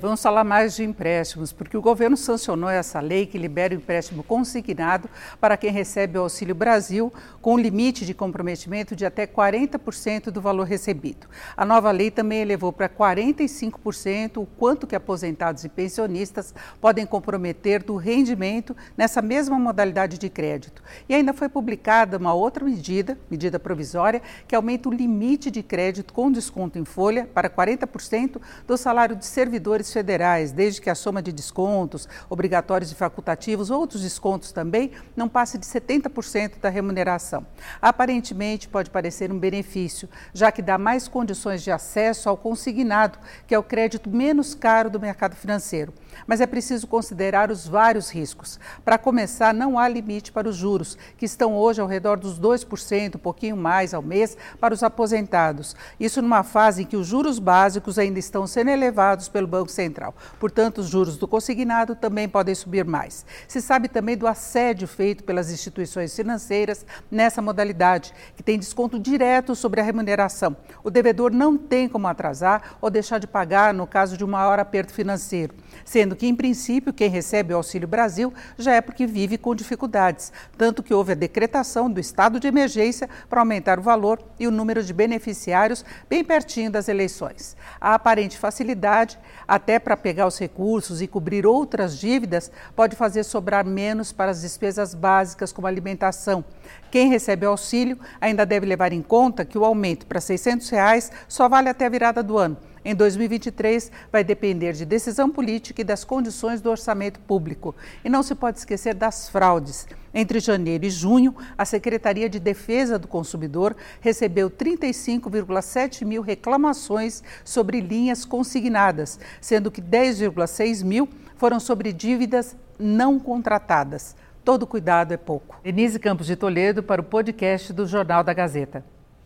Vamos falar mais de empréstimos, porque o governo sancionou essa lei que libera o empréstimo consignado para quem recebe o Auxílio Brasil, com limite de comprometimento de até 40% do valor recebido. A nova lei também elevou para 45% o quanto que aposentados e pensionistas podem comprometer do rendimento nessa mesma modalidade de crédito. E ainda foi publicada uma outra medida, medida provisória, que aumenta o limite de crédito com desconto em folha para 40% do salário de servidores federais, desde que a soma de descontos, obrigatórios e facultativos, outros descontos também, não passe de 70% da remuneração. Aparentemente, pode parecer um benefício, já que dá mais condições de acesso ao consignado, que é o crédito menos caro do mercado financeiro. Mas é preciso considerar os vários riscos. Para começar, não há limite para os juros, que estão hoje ao redor dos 2%, um pouquinho mais ao mês, para os aposentados. Isso numa fase em que os juros básicos ainda estão sendo elevados pelo Banco Central. Portanto, os juros do consignado também podem subir mais. Se sabe também do assédio feito pelas instituições financeiras nessa modalidade, que tem desconto direto sobre a remuneração. O devedor não tem como atrasar ou deixar de pagar no caso de um maior aperto financeiro, sendo que, em princípio, quem recebe o Auxílio Brasil já é porque vive com dificuldades, tanto que houve a decretação do estado de emergência para aumentar o valor e o número de beneficiários bem pertinho das eleições. A aparente facilidade, até até para pegar os recursos e cobrir outras dívidas, pode fazer sobrar menos para as despesas básicas, como alimentação. Quem recebe o auxílio ainda deve levar em conta que o aumento para 600 reais só vale até a virada do ano. Em 2023, vai depender de decisão política e das condições do orçamento público. E não se pode esquecer das fraudes. Entre janeiro e junho, a Secretaria de Defesa do Consumidor recebeu 35,7 mil reclamações sobre linhas consignadas, sendo que 10,6 mil foram sobre dívidas não contratadas. Todo cuidado é pouco. Denise Campos de Toledo para o podcast do Jornal da Gazeta.